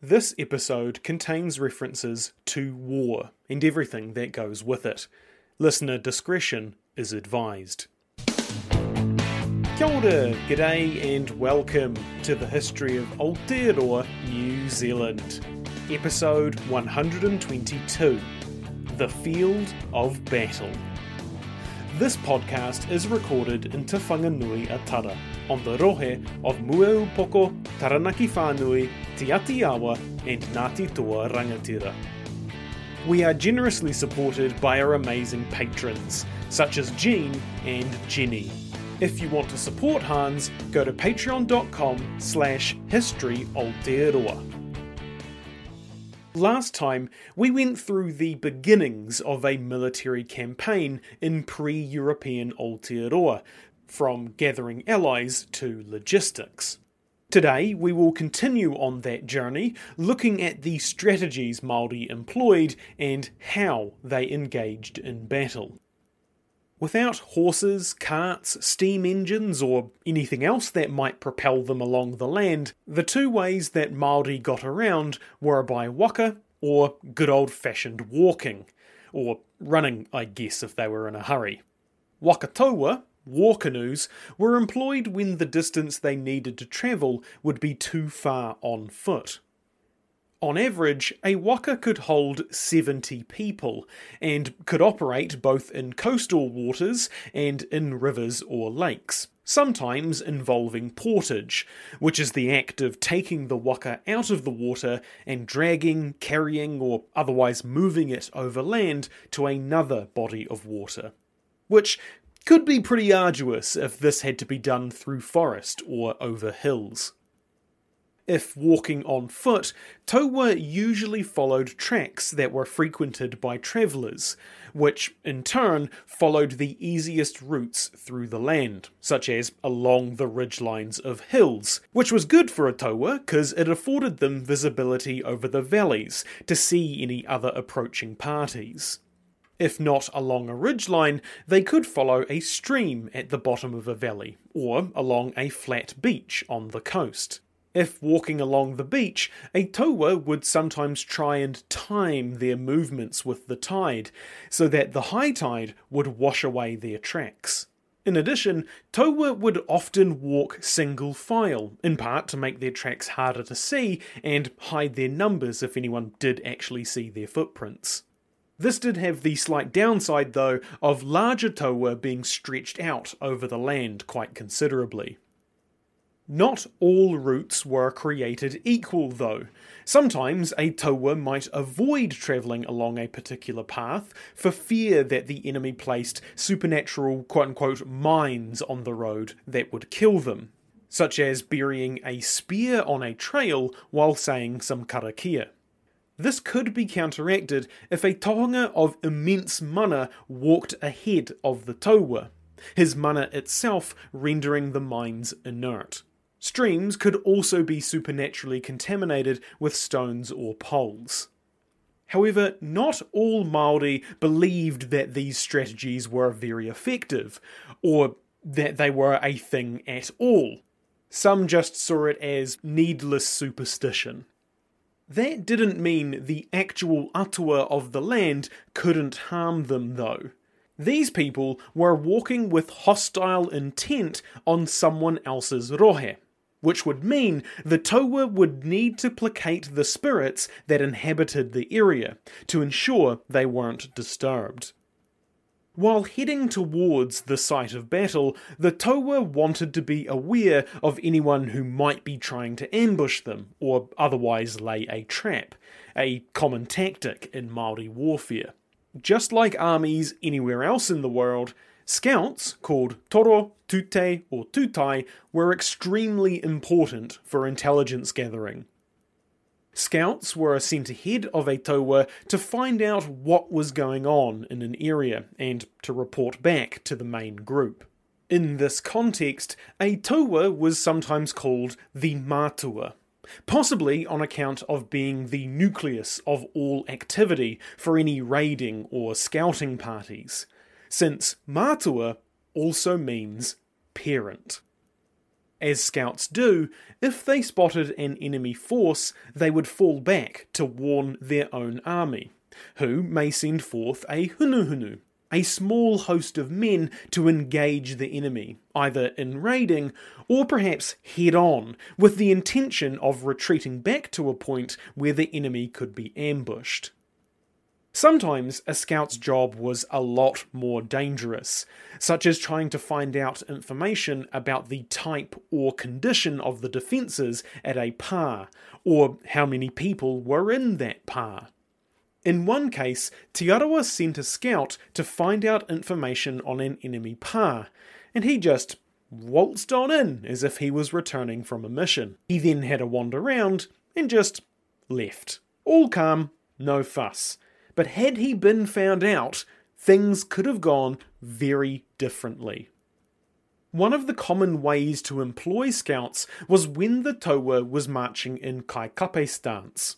This episode contains references to war and everything that goes with it. Listener discretion is advised. Kia ora, g'day, and welcome to the history of Aotearoa, New Zealand. Episode 122 The Field of Battle. This podcast is recorded in Te Whanganui-a-Tara, on the rohe of Muaūpoko, Taranaki Whanui, Te Ati and Ngāti Toa Rangatira. We are generously supported by our amazing patrons, such as Jean and Jenny. If you want to support Hans, go to patreon.com slash historyaotearoa. Last time, we went through the beginnings of a military campaign in pre European Aotearoa, from gathering allies to logistics. Today, we will continue on that journey, looking at the strategies Māori employed and how they engaged in battle. Without horses, carts, steam engines, or anything else that might propel them along the land, the two ways that Māori got around were by waka or good old fashioned walking, or running, I guess, if they were in a hurry. Wakatoa, war canoes, were employed when the distance they needed to travel would be too far on foot. On average, a waka could hold 70 people and could operate both in coastal waters and in rivers or lakes, sometimes involving portage, which is the act of taking the waka out of the water and dragging, carrying, or otherwise moving it over land to another body of water. Which could be pretty arduous if this had to be done through forest or over hills. If walking on foot, Taua usually followed tracks that were frequented by travellers, which in turn followed the easiest routes through the land, such as along the ridgelines of hills, which was good for a Taua because it afforded them visibility over the valleys to see any other approaching parties. If not along a ridgeline, they could follow a stream at the bottom of a valley, or along a flat beach on the coast. If walking along the beach, a taua would sometimes try and time their movements with the tide, so that the high tide would wash away their tracks. In addition, taua would often walk single file, in part to make their tracks harder to see and hide their numbers if anyone did actually see their footprints. This did have the slight downside, though, of larger taua being stretched out over the land quite considerably. Not all routes were created equal, though. Sometimes a taua might avoid travelling along a particular path for fear that the enemy placed supernatural quote unquote mines on the road that would kill them, such as burying a spear on a trail while saying some karakia. This could be counteracted if a tohunga of immense mana walked ahead of the taua, his mana itself rendering the mines inert. Streams could also be supernaturally contaminated with stones or poles. However, not all Māori believed that these strategies were very effective, or that they were a thing at all. Some just saw it as needless superstition. That didn't mean the actual atua of the land couldn't harm them, though. These people were walking with hostile intent on someone else's rohe, which would mean the Tauā would need to placate the spirits that inhabited the area to ensure they weren't disturbed. While heading towards the site of battle, the Taua wanted to be aware of anyone who might be trying to ambush them or otherwise lay a trap, a common tactic in Māori warfare. Just like armies anywhere else in the world, scouts, called toro, tute, or tutai, were extremely important for intelligence gathering. Scouts were sent ahead of a Tauā to find out what was going on in an area and to report back to the main group. In this context, a Tauā was sometimes called the Mātua, possibly on account of being the nucleus of all activity for any raiding or scouting parties, since Mātua also means parent. As scouts do, if they spotted an enemy force, they would fall back to warn their own army, who may send forth a hunuhunu, a small host of men to engage the enemy, either in raiding or perhaps head on, with the intention of retreating back to a point where the enemy could be ambushed. Sometimes a scout's job was a lot more dangerous, such as trying to find out information about the type or condition of the defences at a pa, or how many people were in that pa. In one case, Te Arawa sent a scout to find out information on an enemy pa, and he just waltzed on in as if he was returning from a mission. He then had a wander round and just left. All calm, no fuss but had he been found out, things could have gone very differently. One of the common ways to employ scouts was when the Tauā was marching in kaikape stance.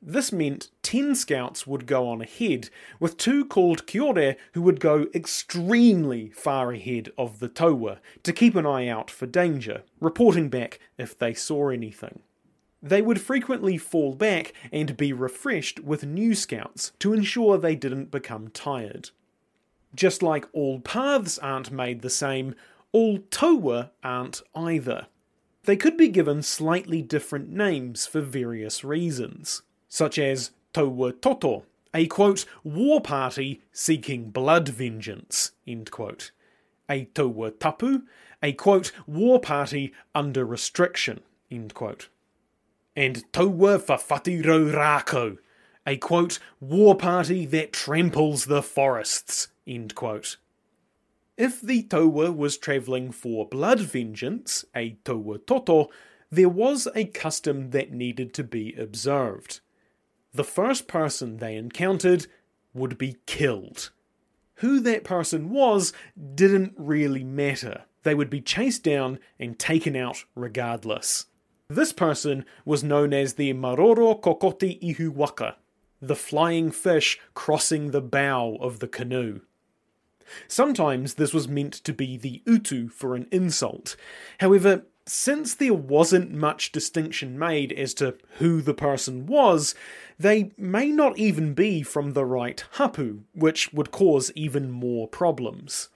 This meant 10 scouts would go on ahead, with two called Kiore who would go extremely far ahead of the Tauā to keep an eye out for danger, reporting back if they saw anything. They would frequently fall back and be refreshed with new scouts to ensure they didn't become tired. Just like all paths aren't made the same, all Tauā aren't either. They could be given slightly different names for various reasons, such as Tauā Toto, a quote, war party seeking blood vengeance, end quote. A Tauā Tapu, a quote, war party under restriction, end quote and Tauā Whawhatirau Rākau, a quote, war party that tramples the forests, end quote. If the Taua was travelling for blood vengeance, a Tauā Toto, there was a custom that needed to be observed. The first person they encountered would be killed. Who that person was didn't really matter. They would be chased down and taken out regardless. This person was known as the Maroro Kokoti Ihu Waka, the flying fish crossing the bow of the canoe. Sometimes this was meant to be the utu for an insult. However, since there wasn't much distinction made as to who the person was, they may not even be from the right hapu, which would cause even more problems.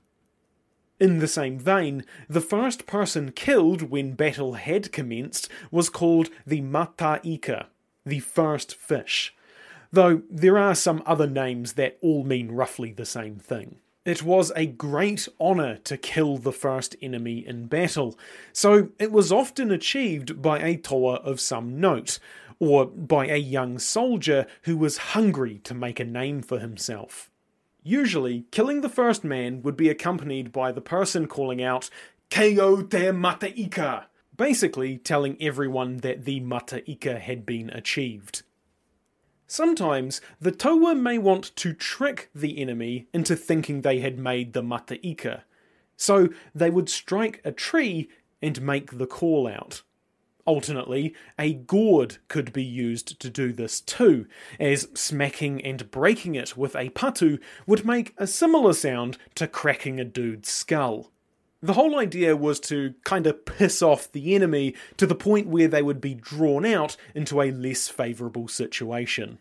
In the same vein, the first person killed when battle had commenced was called the Mata'ika, the first fish, though there are some other names that all mean roughly the same thing. It was a great honour to kill the first enemy in battle, so it was often achieved by a toa of some note, or by a young soldier who was hungry to make a name for himself. Usually, killing the first man would be accompanied by the person calling out, Keo te Mata'ika, basically telling everyone that the Mata'ika had been achieved. Sometimes, the Tauā may want to trick the enemy into thinking they had made the Mata'ika, so they would strike a tree and make the call out. Alternately, a gourd could be used to do this too, as smacking and breaking it with a patu would make a similar sound to cracking a dude's skull. The whole idea was to kind of piss off the enemy to the point where they would be drawn out into a less favourable situation.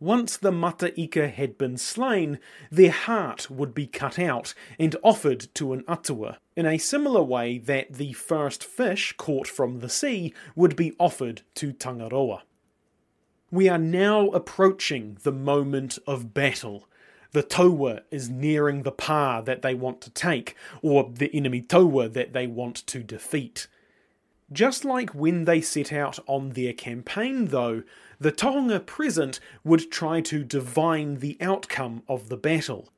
Once the Mataika had been slain, their heart would be cut out and offered to an atua, in a similar way that the first fish caught from the sea would be offered to Tangaroa. We are now approaching the moment of battle, the Toa is nearing the pa that they want to take, or the enemy Toa that they want to defeat. Just like when they set out on their campaign, though, the Tohunga present would try to divine the outcome of the battle,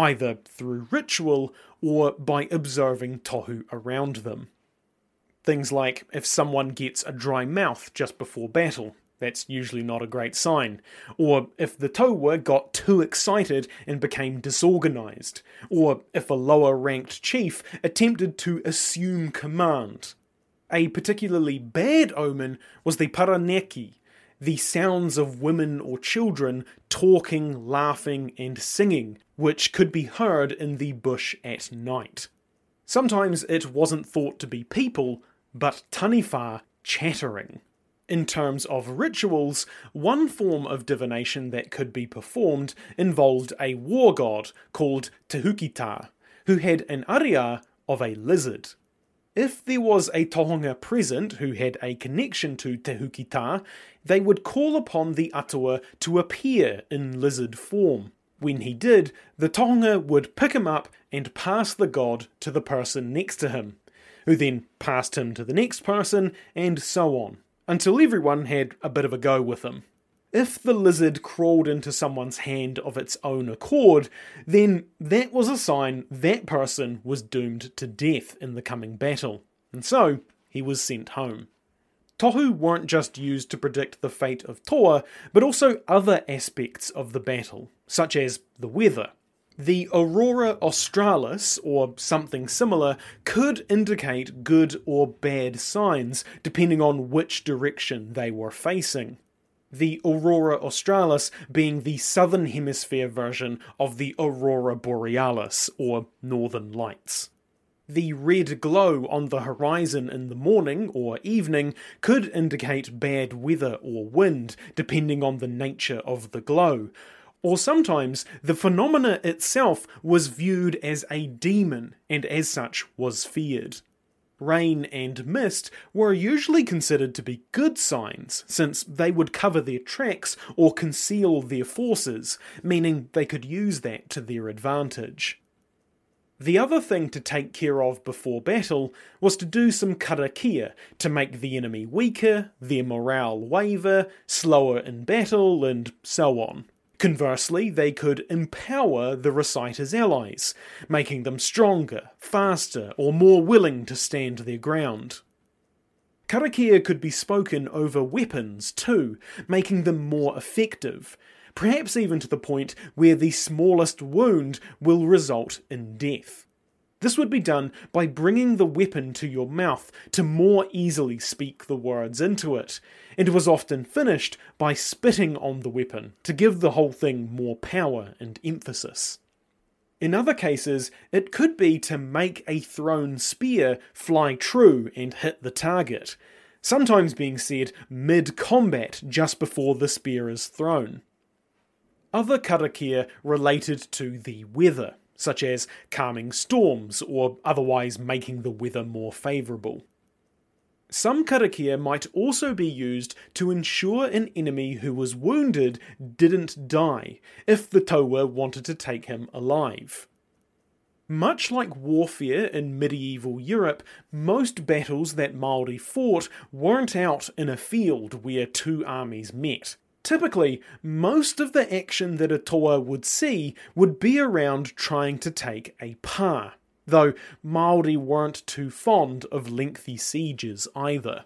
either through ritual or by observing tohu around them. Things like if someone gets a dry mouth just before battle, that's usually not a great sign. Or if the Toa got too excited and became disorganized. Or if a lower ranked chief attempted to assume command. A particularly bad omen was the paraneki, the sounds of women or children talking, laughing, and singing, which could be heard in the bush at night. Sometimes it wasn't thought to be people, but taniwha chattering. In terms of rituals, one form of divination that could be performed involved a war god called Tehukita, who had an aria of a lizard. If there was a tohunga present who had a connection to Tehukita, they would call upon the atua to appear in lizard form. When he did, the Tohunga would pick him up and pass the god to the person next to him, who then passed him to the next person, and so on until everyone had a bit of a go with him. If the lizard crawled into someone's hand of its own accord, then that was a sign that person was doomed to death in the coming battle, and so he was sent home. Tohu weren't just used to predict the fate of Toa, but also other aspects of the battle, such as the weather. The aurora australis, or something similar, could indicate good or bad signs, depending on which direction they were facing. The aurora australis being the southern hemisphere version of the aurora borealis, or northern lights. The red glow on the horizon in the morning or evening could indicate bad weather or wind, depending on the nature of the glow, or sometimes the phenomena itself was viewed as a demon and as such was feared. Rain and mist were usually considered to be good signs, since they would cover their tracks or conceal their forces, meaning they could use that to their advantage. The other thing to take care of before battle was to do some karakia to make the enemy weaker, their morale waver, slower in battle, and so on. Conversely, they could empower the reciter's allies, making them stronger, faster, or more willing to stand their ground. Karakia could be spoken over weapons too, making them more effective, perhaps even to the point where the smallest wound will result in death. This would be done by bringing the weapon to your mouth to more easily speak the words into it, and was often finished by spitting on the weapon to give the whole thing more power and emphasis. In other cases, it could be to make a thrown spear fly true and hit the target, sometimes being said mid combat just before the spear is thrown. Other karakia related to the weather such as calming storms or otherwise making the weather more favourable. Some karakia might also be used to ensure an enemy who was wounded didn't die, if the Toa wanted to take him alive. Much like warfare in medieval Europe, most battles that Maori fought weren't out in a field where two armies met. Typically, most of the action that a toa would see would be around trying to take a pa, though Maori weren't too fond of lengthy sieges either.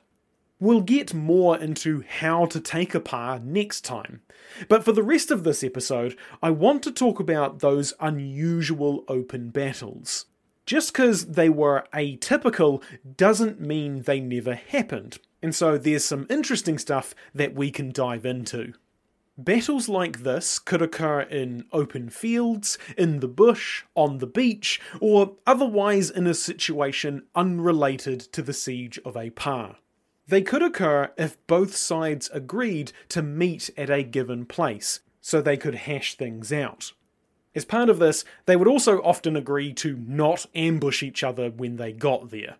We'll get more into how to take a pa next time, but for the rest of this episode, I want to talk about those unusual open battles. Just because they were atypical doesn't mean they never happened, and so there's some interesting stuff that we can dive into. Battles like this could occur in open fields, in the bush, on the beach, or otherwise in a situation unrelated to the siege of a pa. They could occur if both sides agreed to meet at a given place, so they could hash things out. As part of this, they would also often agree to not ambush each other when they got there.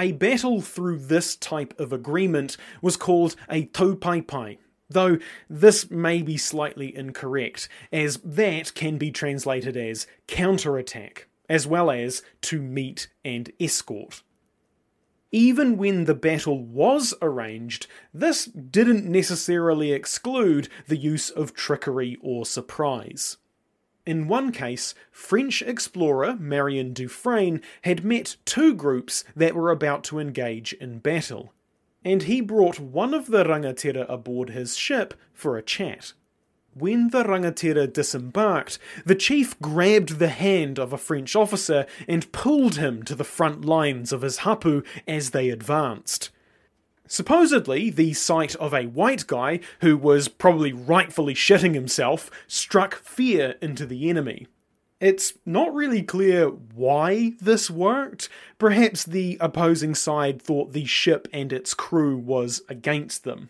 A battle through this type of agreement was called a taupaipai, though this may be slightly incorrect, as that can be translated as counterattack, as well as to meet and escort. Even when the battle was arranged, this didn't necessarily exclude the use of trickery or surprise. In one case, French explorer Marion Dufresne had met two groups that were about to engage in battle and he brought one of the rangatira aboard his ship for a chat. When the rangatira disembarked, the chief grabbed the hand of a French officer and pulled him to the front lines of his hapu as they advanced. Supposedly, the sight of a white guy, who was probably rightfully shitting himself, struck fear into the enemy. It's not really clear why this worked. Perhaps the opposing side thought the ship and its crew was against them.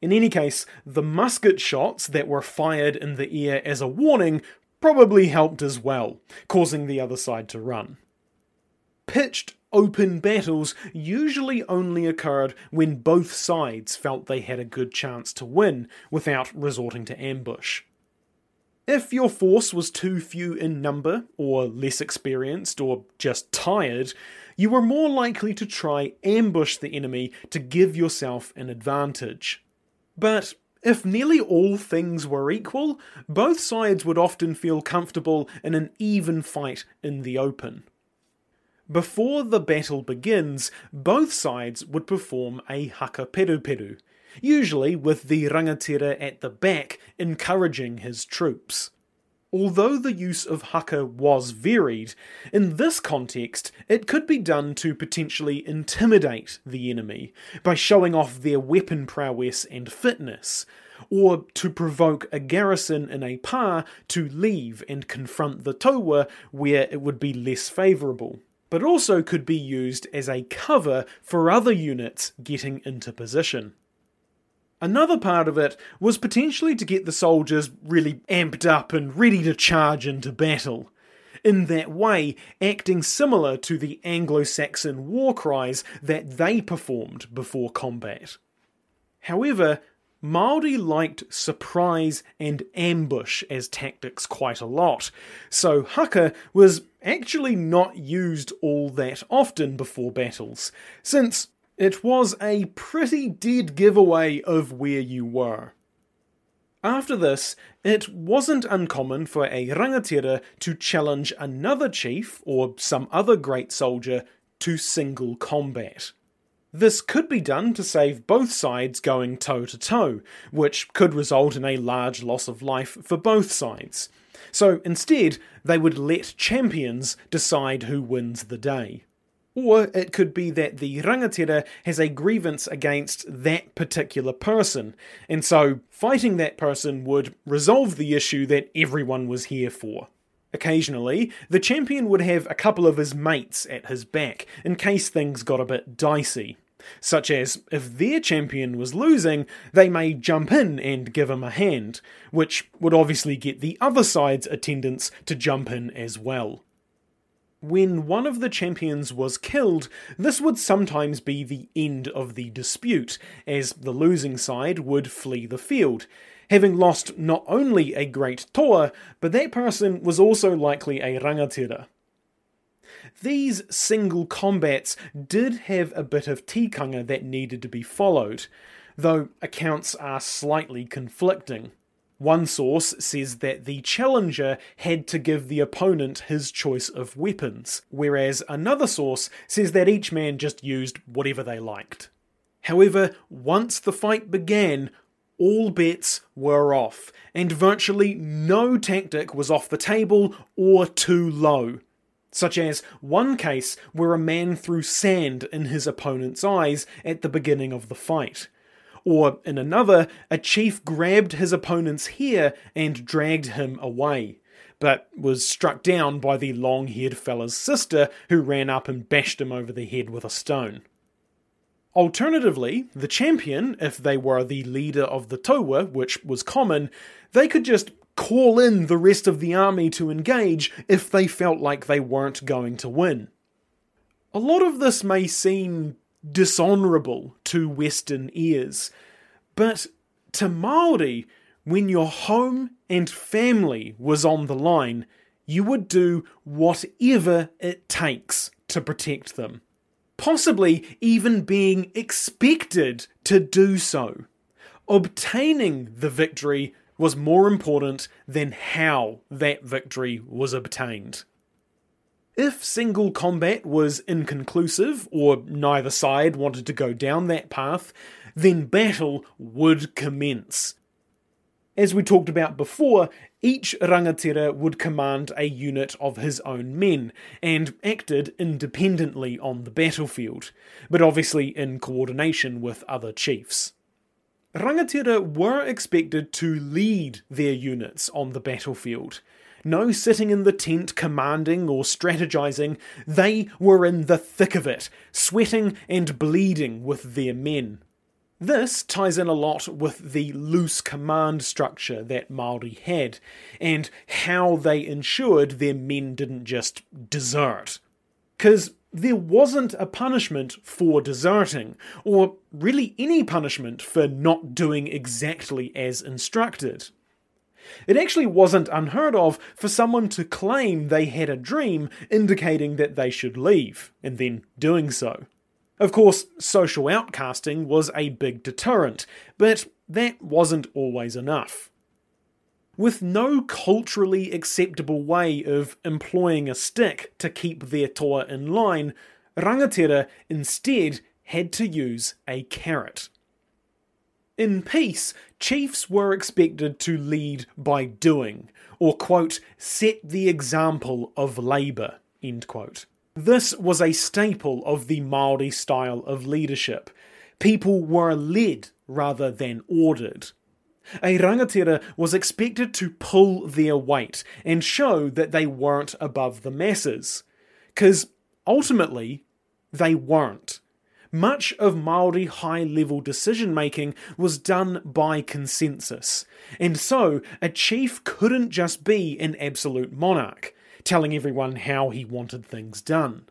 In any case, the musket shots that were fired in the air as a warning probably helped as well, causing the other side to run. Pitched open battles usually only occurred when both sides felt they had a good chance to win without resorting to ambush. If your force was too few in number, or less experienced, or just tired, you were more likely to try ambush the enemy to give yourself an advantage. But if nearly all things were equal, both sides would often feel comfortable in an even fight in the open. Before the battle begins, both sides would perform a haka peruperu, usually with the rangatira at the back encouraging his troops. Although the use of haka was varied, in this context it could be done to potentially intimidate the enemy by showing off their weapon prowess and fitness, or to provoke a garrison in a pa to leave and confront the taua where it would be less favourable but also could be used as a cover for other units getting into position. Another part of it was potentially to get the soldiers really amped up and ready to charge into battle. In that way, acting similar to the Anglo Saxon war cries that they performed before combat. However, Māori liked surprise and ambush as tactics quite a lot, so haka was actually not used all that often before battles, since it was a pretty dead giveaway of where you were. After this, it wasn't uncommon for a rangatira to challenge another chief or some other great soldier to single combat. This could be done to save both sides going toe to toe, which could result in a large loss of life for both sides. So instead, they would let champions decide who wins the day. Or it could be that the rangatira has a grievance against that particular person, and so fighting that person would resolve the issue that everyone was here for. Occasionally, the champion would have a couple of his mates at his back in case things got a bit dicey. Such as, if their champion was losing, they may jump in and give him a hand, which would obviously get the other side's attendants to jump in as well. When one of the champions was killed, this would sometimes be the end of the dispute, as the losing side would flee the field, having lost not only a great toa, but that person was also likely a rangatira. These single combats did have a bit of tikanga that needed to be followed, though accounts are slightly conflicting. One source says that the challenger had to give the opponent his choice of weapons, whereas another source says that each man just used whatever they liked. However, once the fight began, all bets were off, and virtually no tactic was off the table or too low. Such as one case where a man threw sand in his opponent's eyes at the beginning of the fight or in another, a chief grabbed his opponent's hair and dragged him away, but was struck down by the long haired fella's sister, who ran up and bashed him over the head with a stone. Alternatively, the champion, if they were the leader of the Toa, which was common, they could just call in the rest of the army to engage if they felt like they weren't going to win. A lot of this may seem dishonourable to Western ears, but to Maori, when your home and family was on the line, you would do whatever it takes to protect them possibly even being expected to do so. Obtaining the victory was more important than how that victory was obtained. If single combat was inconclusive, or neither side wanted to go down that path, then battle would commence. As we talked about before, each rangatira would command a unit of his own men, and acted independently on the battlefield, but obviously in coordination with other chiefs. Rangatira were expected to lead their units on the battlefield. No sitting in the tent commanding or strategizing, they were in the thick of it, sweating and bleeding with their men. This ties in a lot with the loose command structure that Maori had, and how they ensured their men didn't just desert. Because there wasn't a punishment for deserting, or really any punishment for not doing exactly as instructed. It actually wasn't unheard of for someone to claim they had a dream indicating that they should leave, and then doing so. Of course, social outcasting was a big deterrent, but that wasn't always enough. With no culturally acceptable way of employing a stick to keep their toa in line, rangatira instead had to use a carrot. In peace, chiefs were expected to lead by doing, or quote, set the example of labour, end quote. This was a staple of the Maori style of leadership. People were led rather than ordered. A rangatira was expected to pull their weight and show that they weren't above the masses. Because ultimately, they weren't. Much of Maori high level decision making was done by consensus, and so a chief couldn't just be an absolute monarch telling everyone how he wanted things done.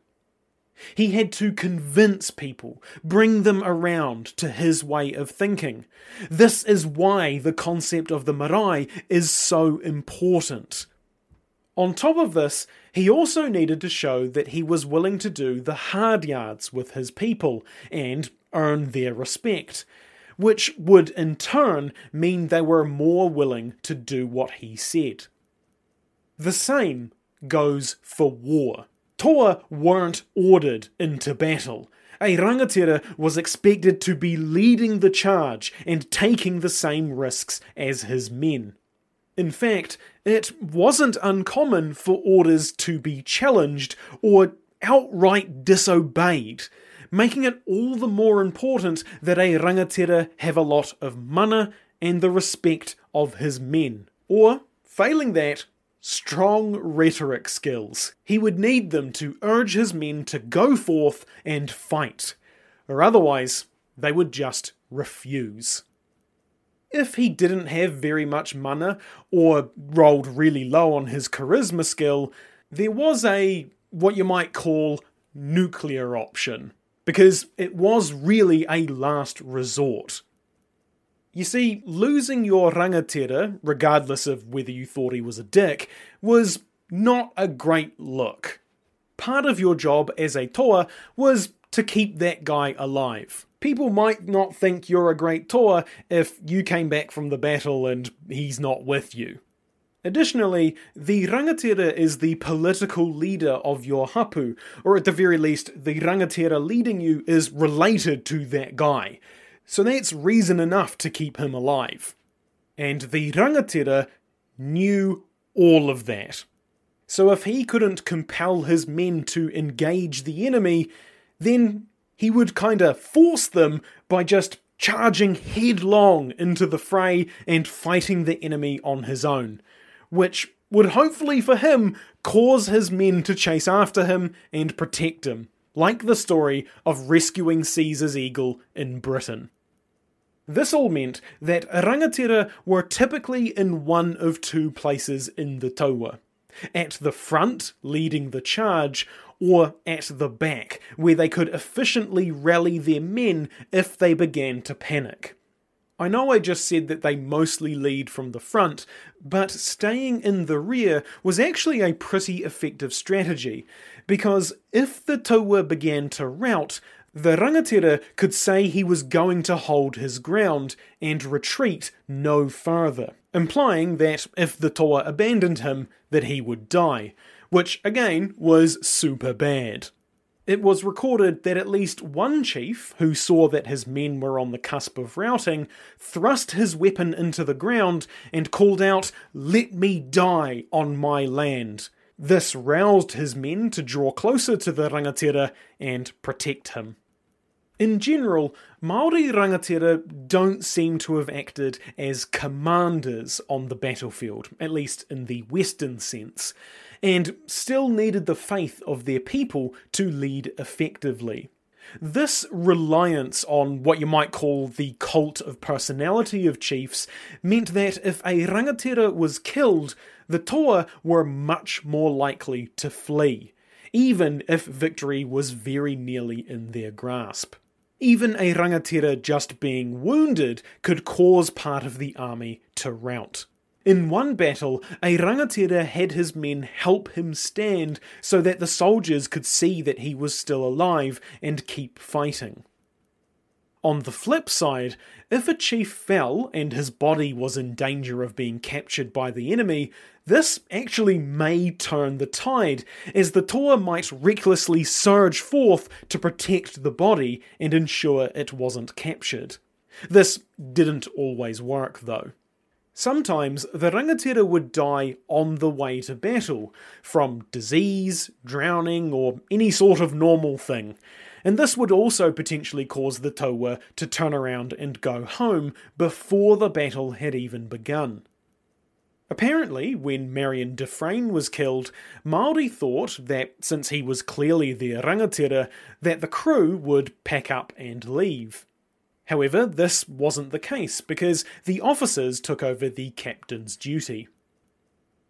He had to convince people, bring them around to his way of thinking. This is why the concept of the marae is so important. On top of this, he also needed to show that he was willing to do the hard yards with his people and earn their respect, which would in turn mean they were more willing to do what he said. The same goes for war. Toa weren't ordered into battle. A rangatira was expected to be leading the charge and taking the same risks as his men. In fact, it wasn't uncommon for orders to be challenged or outright disobeyed, making it all the more important that a rangatira have a lot of mana and the respect of his men. Or, failing that, strong rhetoric skills. He would need them to urge his men to go forth and fight, or otherwise they would just refuse. If he didn't have very much mana or rolled really low on his charisma skill, there was a what you might call nuclear option, because it was really a last resort. You see, losing your rangatira, regardless of whether you thought he was a dick, was not a great look. Part of your job as a toa was to keep that guy alive. People might not think you're a great toa if you came back from the battle and he's not with you. Additionally, the rangatira is the political leader of your hapu, or at the very least, the rangatira leading you is related to that guy so that's reason enough to keep him alive. And the rangatira knew all of that. So if he couldn't compel his men to engage the enemy, then he would kinda force them by just charging headlong into the fray and fighting the enemy on his own, which would hopefully for him cause his men to chase after him and protect him, like the story of rescuing Caesar's eagle in Britain. This all meant that rangatira were typically in one of two places in the taua at the front, leading the charge, or at the back, where they could efficiently rally their men if they began to panic. I know I just said that they mostly lead from the front, but staying in the rear was actually a pretty effective strategy, because if the taua began to rout, the rangatira could say he was going to hold his ground and retreat no further, implying that if the taua abandoned him, that he would die, which again was super bad. It was recorded that at least one chief, who saw that his men were on the cusp of routing, thrust his weapon into the ground and called out, Let me die on my land. This roused his men to draw closer to the rangatira and protect him. In general, Maori rangatira don't seem to have acted as commanders on the battlefield, at least in the Western sense and still needed the faith of their people to lead effectively. This reliance on what you might call the cult of personality of chiefs meant that if a rangatira was killed, the toa were much more likely to flee, even if victory was very nearly in their grasp. Even a rangatira just being wounded could cause part of the army to rout. In one battle, a rangatira had his men help him stand so that the soldiers could see that he was still alive and keep fighting. On the flip side, if a chief fell and his body was in danger of being captured by the enemy, this actually may turn the tide, as the toa might recklessly surge forth to protect the body and ensure it wasn't captured. This didn't always work, though. Sometimes the rangatira would die on the way to battle, from disease, drowning, or any sort of normal thing, and this would also potentially cause the taua to turn around and go home before the battle had even begun. Apparently, when Marion Dufresne was killed, Maori thought that since he was clearly the rangatira, that the crew would pack up and leave. However, this wasn't the case because the officers took over the captain's duty.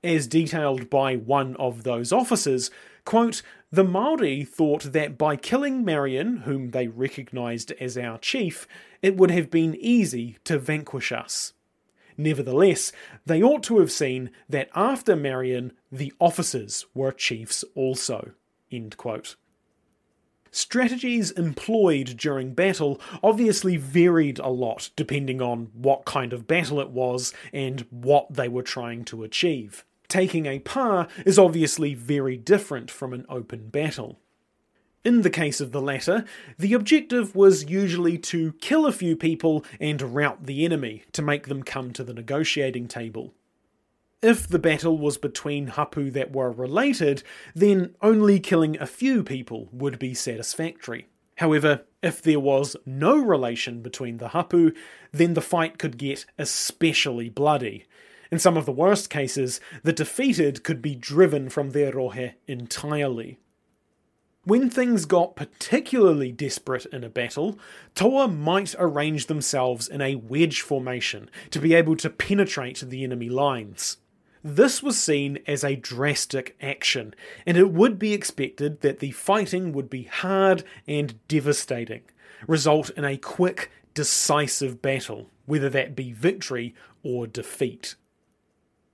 As detailed by one of those officers, quote, the Maori thought that by killing Marion, whom they recognised as our chief, it would have been easy to vanquish us. Nevertheless, they ought to have seen that after Marion, the officers were chiefs also. End quote. Strategies employed during battle obviously varied a lot depending on what kind of battle it was and what they were trying to achieve. Taking a pa is obviously very different from an open battle. In the case of the latter, the objective was usually to kill a few people and rout the enemy to make them come to the negotiating table. If the battle was between hapu that were related, then only killing a few people would be satisfactory. However, if there was no relation between the hapu, then the fight could get especially bloody. In some of the worst cases, the defeated could be driven from their rohe entirely. When things got particularly desperate in a battle, Toa might arrange themselves in a wedge formation to be able to penetrate the enemy lines. This was seen as a drastic action, and it would be expected that the fighting would be hard and devastating, result in a quick, decisive battle, whether that be victory or defeat.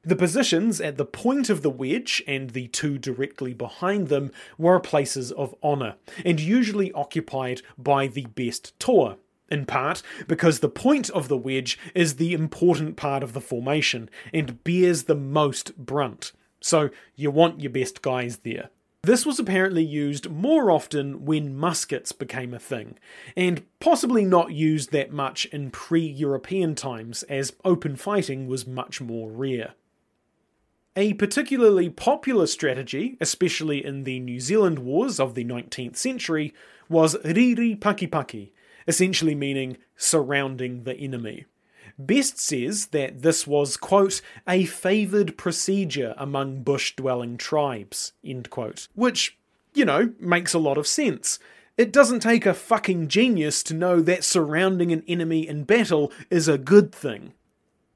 The positions at the point of the wedge and the two directly behind them were places of honour, and usually occupied by the best toa, in part because the point of the wedge is the important part of the formation and bears the most brunt, so you want your best guys there. This was apparently used more often when muskets became a thing, and possibly not used that much in pre European times as open fighting was much more rare. A particularly popular strategy, especially in the New Zealand wars of the 19th century, was riri pakipaki, essentially meaning surrounding the enemy. Best says that this was, quote, a favoured procedure among bush dwelling tribes, end quote. Which, you know, makes a lot of sense. It doesn't take a fucking genius to know that surrounding an enemy in battle is a good thing.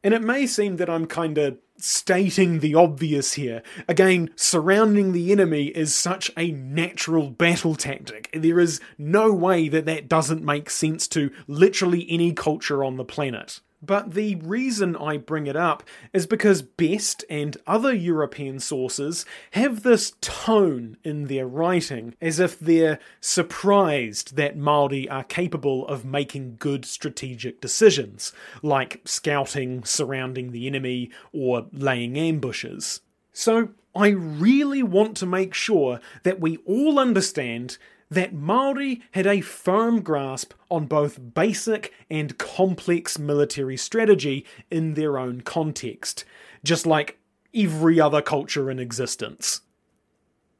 And it may seem that I'm kinda stating the obvious here. Again, surrounding the enemy is such a natural battle tactic. There is no way that that doesn't make sense to literally any culture on the planet. But the reason I bring it up is because Best and other European sources have this tone in their writing as if they're surprised that Māori are capable of making good strategic decisions, like scouting, surrounding the enemy, or laying ambushes. So I really want to make sure that we all understand that Maori had a firm grasp on both basic and complex military strategy in their own context, just like every other culture in existence.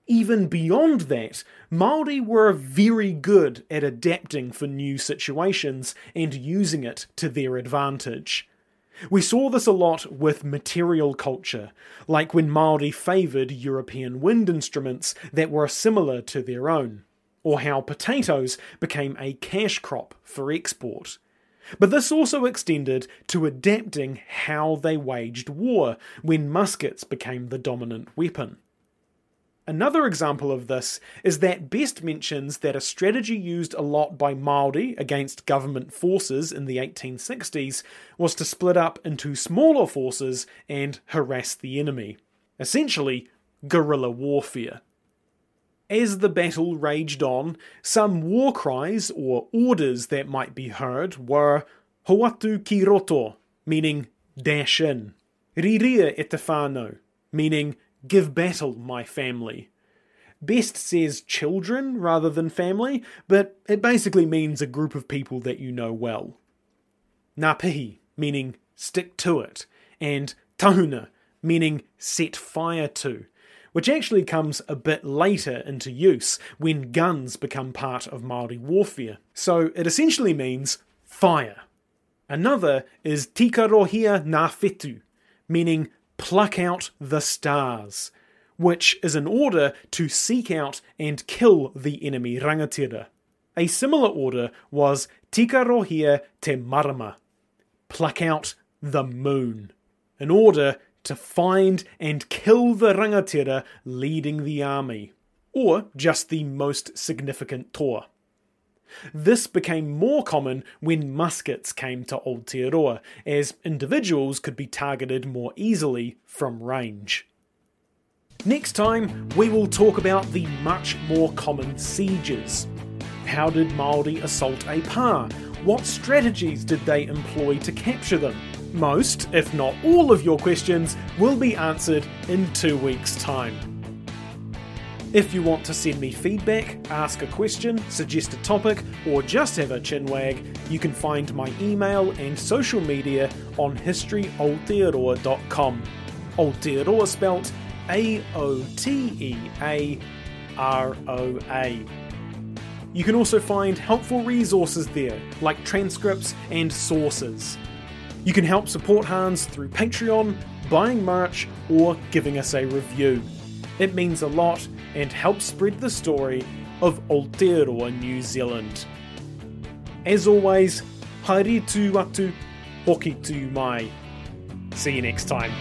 Even beyond that, Maori were very good at adapting for new situations and using it to their advantage. We saw this a lot with material culture, like when Maori favoured European wind instruments that were similar to their own or how potatoes became a cash crop for export. But this also extended to adapting how they waged war when muskets became the dominant weapon. Another example of this is that Best mentions that a strategy used a lot by Māori against government forces in the 1860s was to split up into smaller forces and harass the enemy. Essentially, guerrilla warfare. As the battle raged on, some war cries or orders that might be heard were Hoatu ki roto, meaning dash in, Riria e te whānau, meaning give battle, my family. Best says children rather than family, but it basically means a group of people that you know well. Ngā meaning stick to it, and tahuna, meaning set fire to which actually comes a bit later into use when guns become part of Māori warfare. So it essentially means fire. Another is tika rohia na whetū, meaning pluck out the stars, which is an order to seek out and kill the enemy rangatira. A similar order was tika rohia te marama, pluck out the moon, an order to find and kill the rangatira leading the army, or just the most significant toa. This became more common when muskets came to Old Aotearoa, as individuals could be targeted more easily from range. Next time, we will talk about the much more common sieges. How did Māori assault a pa? What strategies did they employ to capture them? Most, if not all, of your questions will be answered in two weeks' time. If you want to send me feedback, ask a question, suggest a topic, or just have a chinwag, you can find my email and social media on historyaotearoa.com. Aotearoa spelt A O T E A R O A. You can also find helpful resources there, like transcripts and sources. You can help support Hans through Patreon, buying merch, or giving us a review. It means a lot and helps spread the story of Aotearoa New Zealand. As always, haere tu atu, hoki tu mai. See you next time.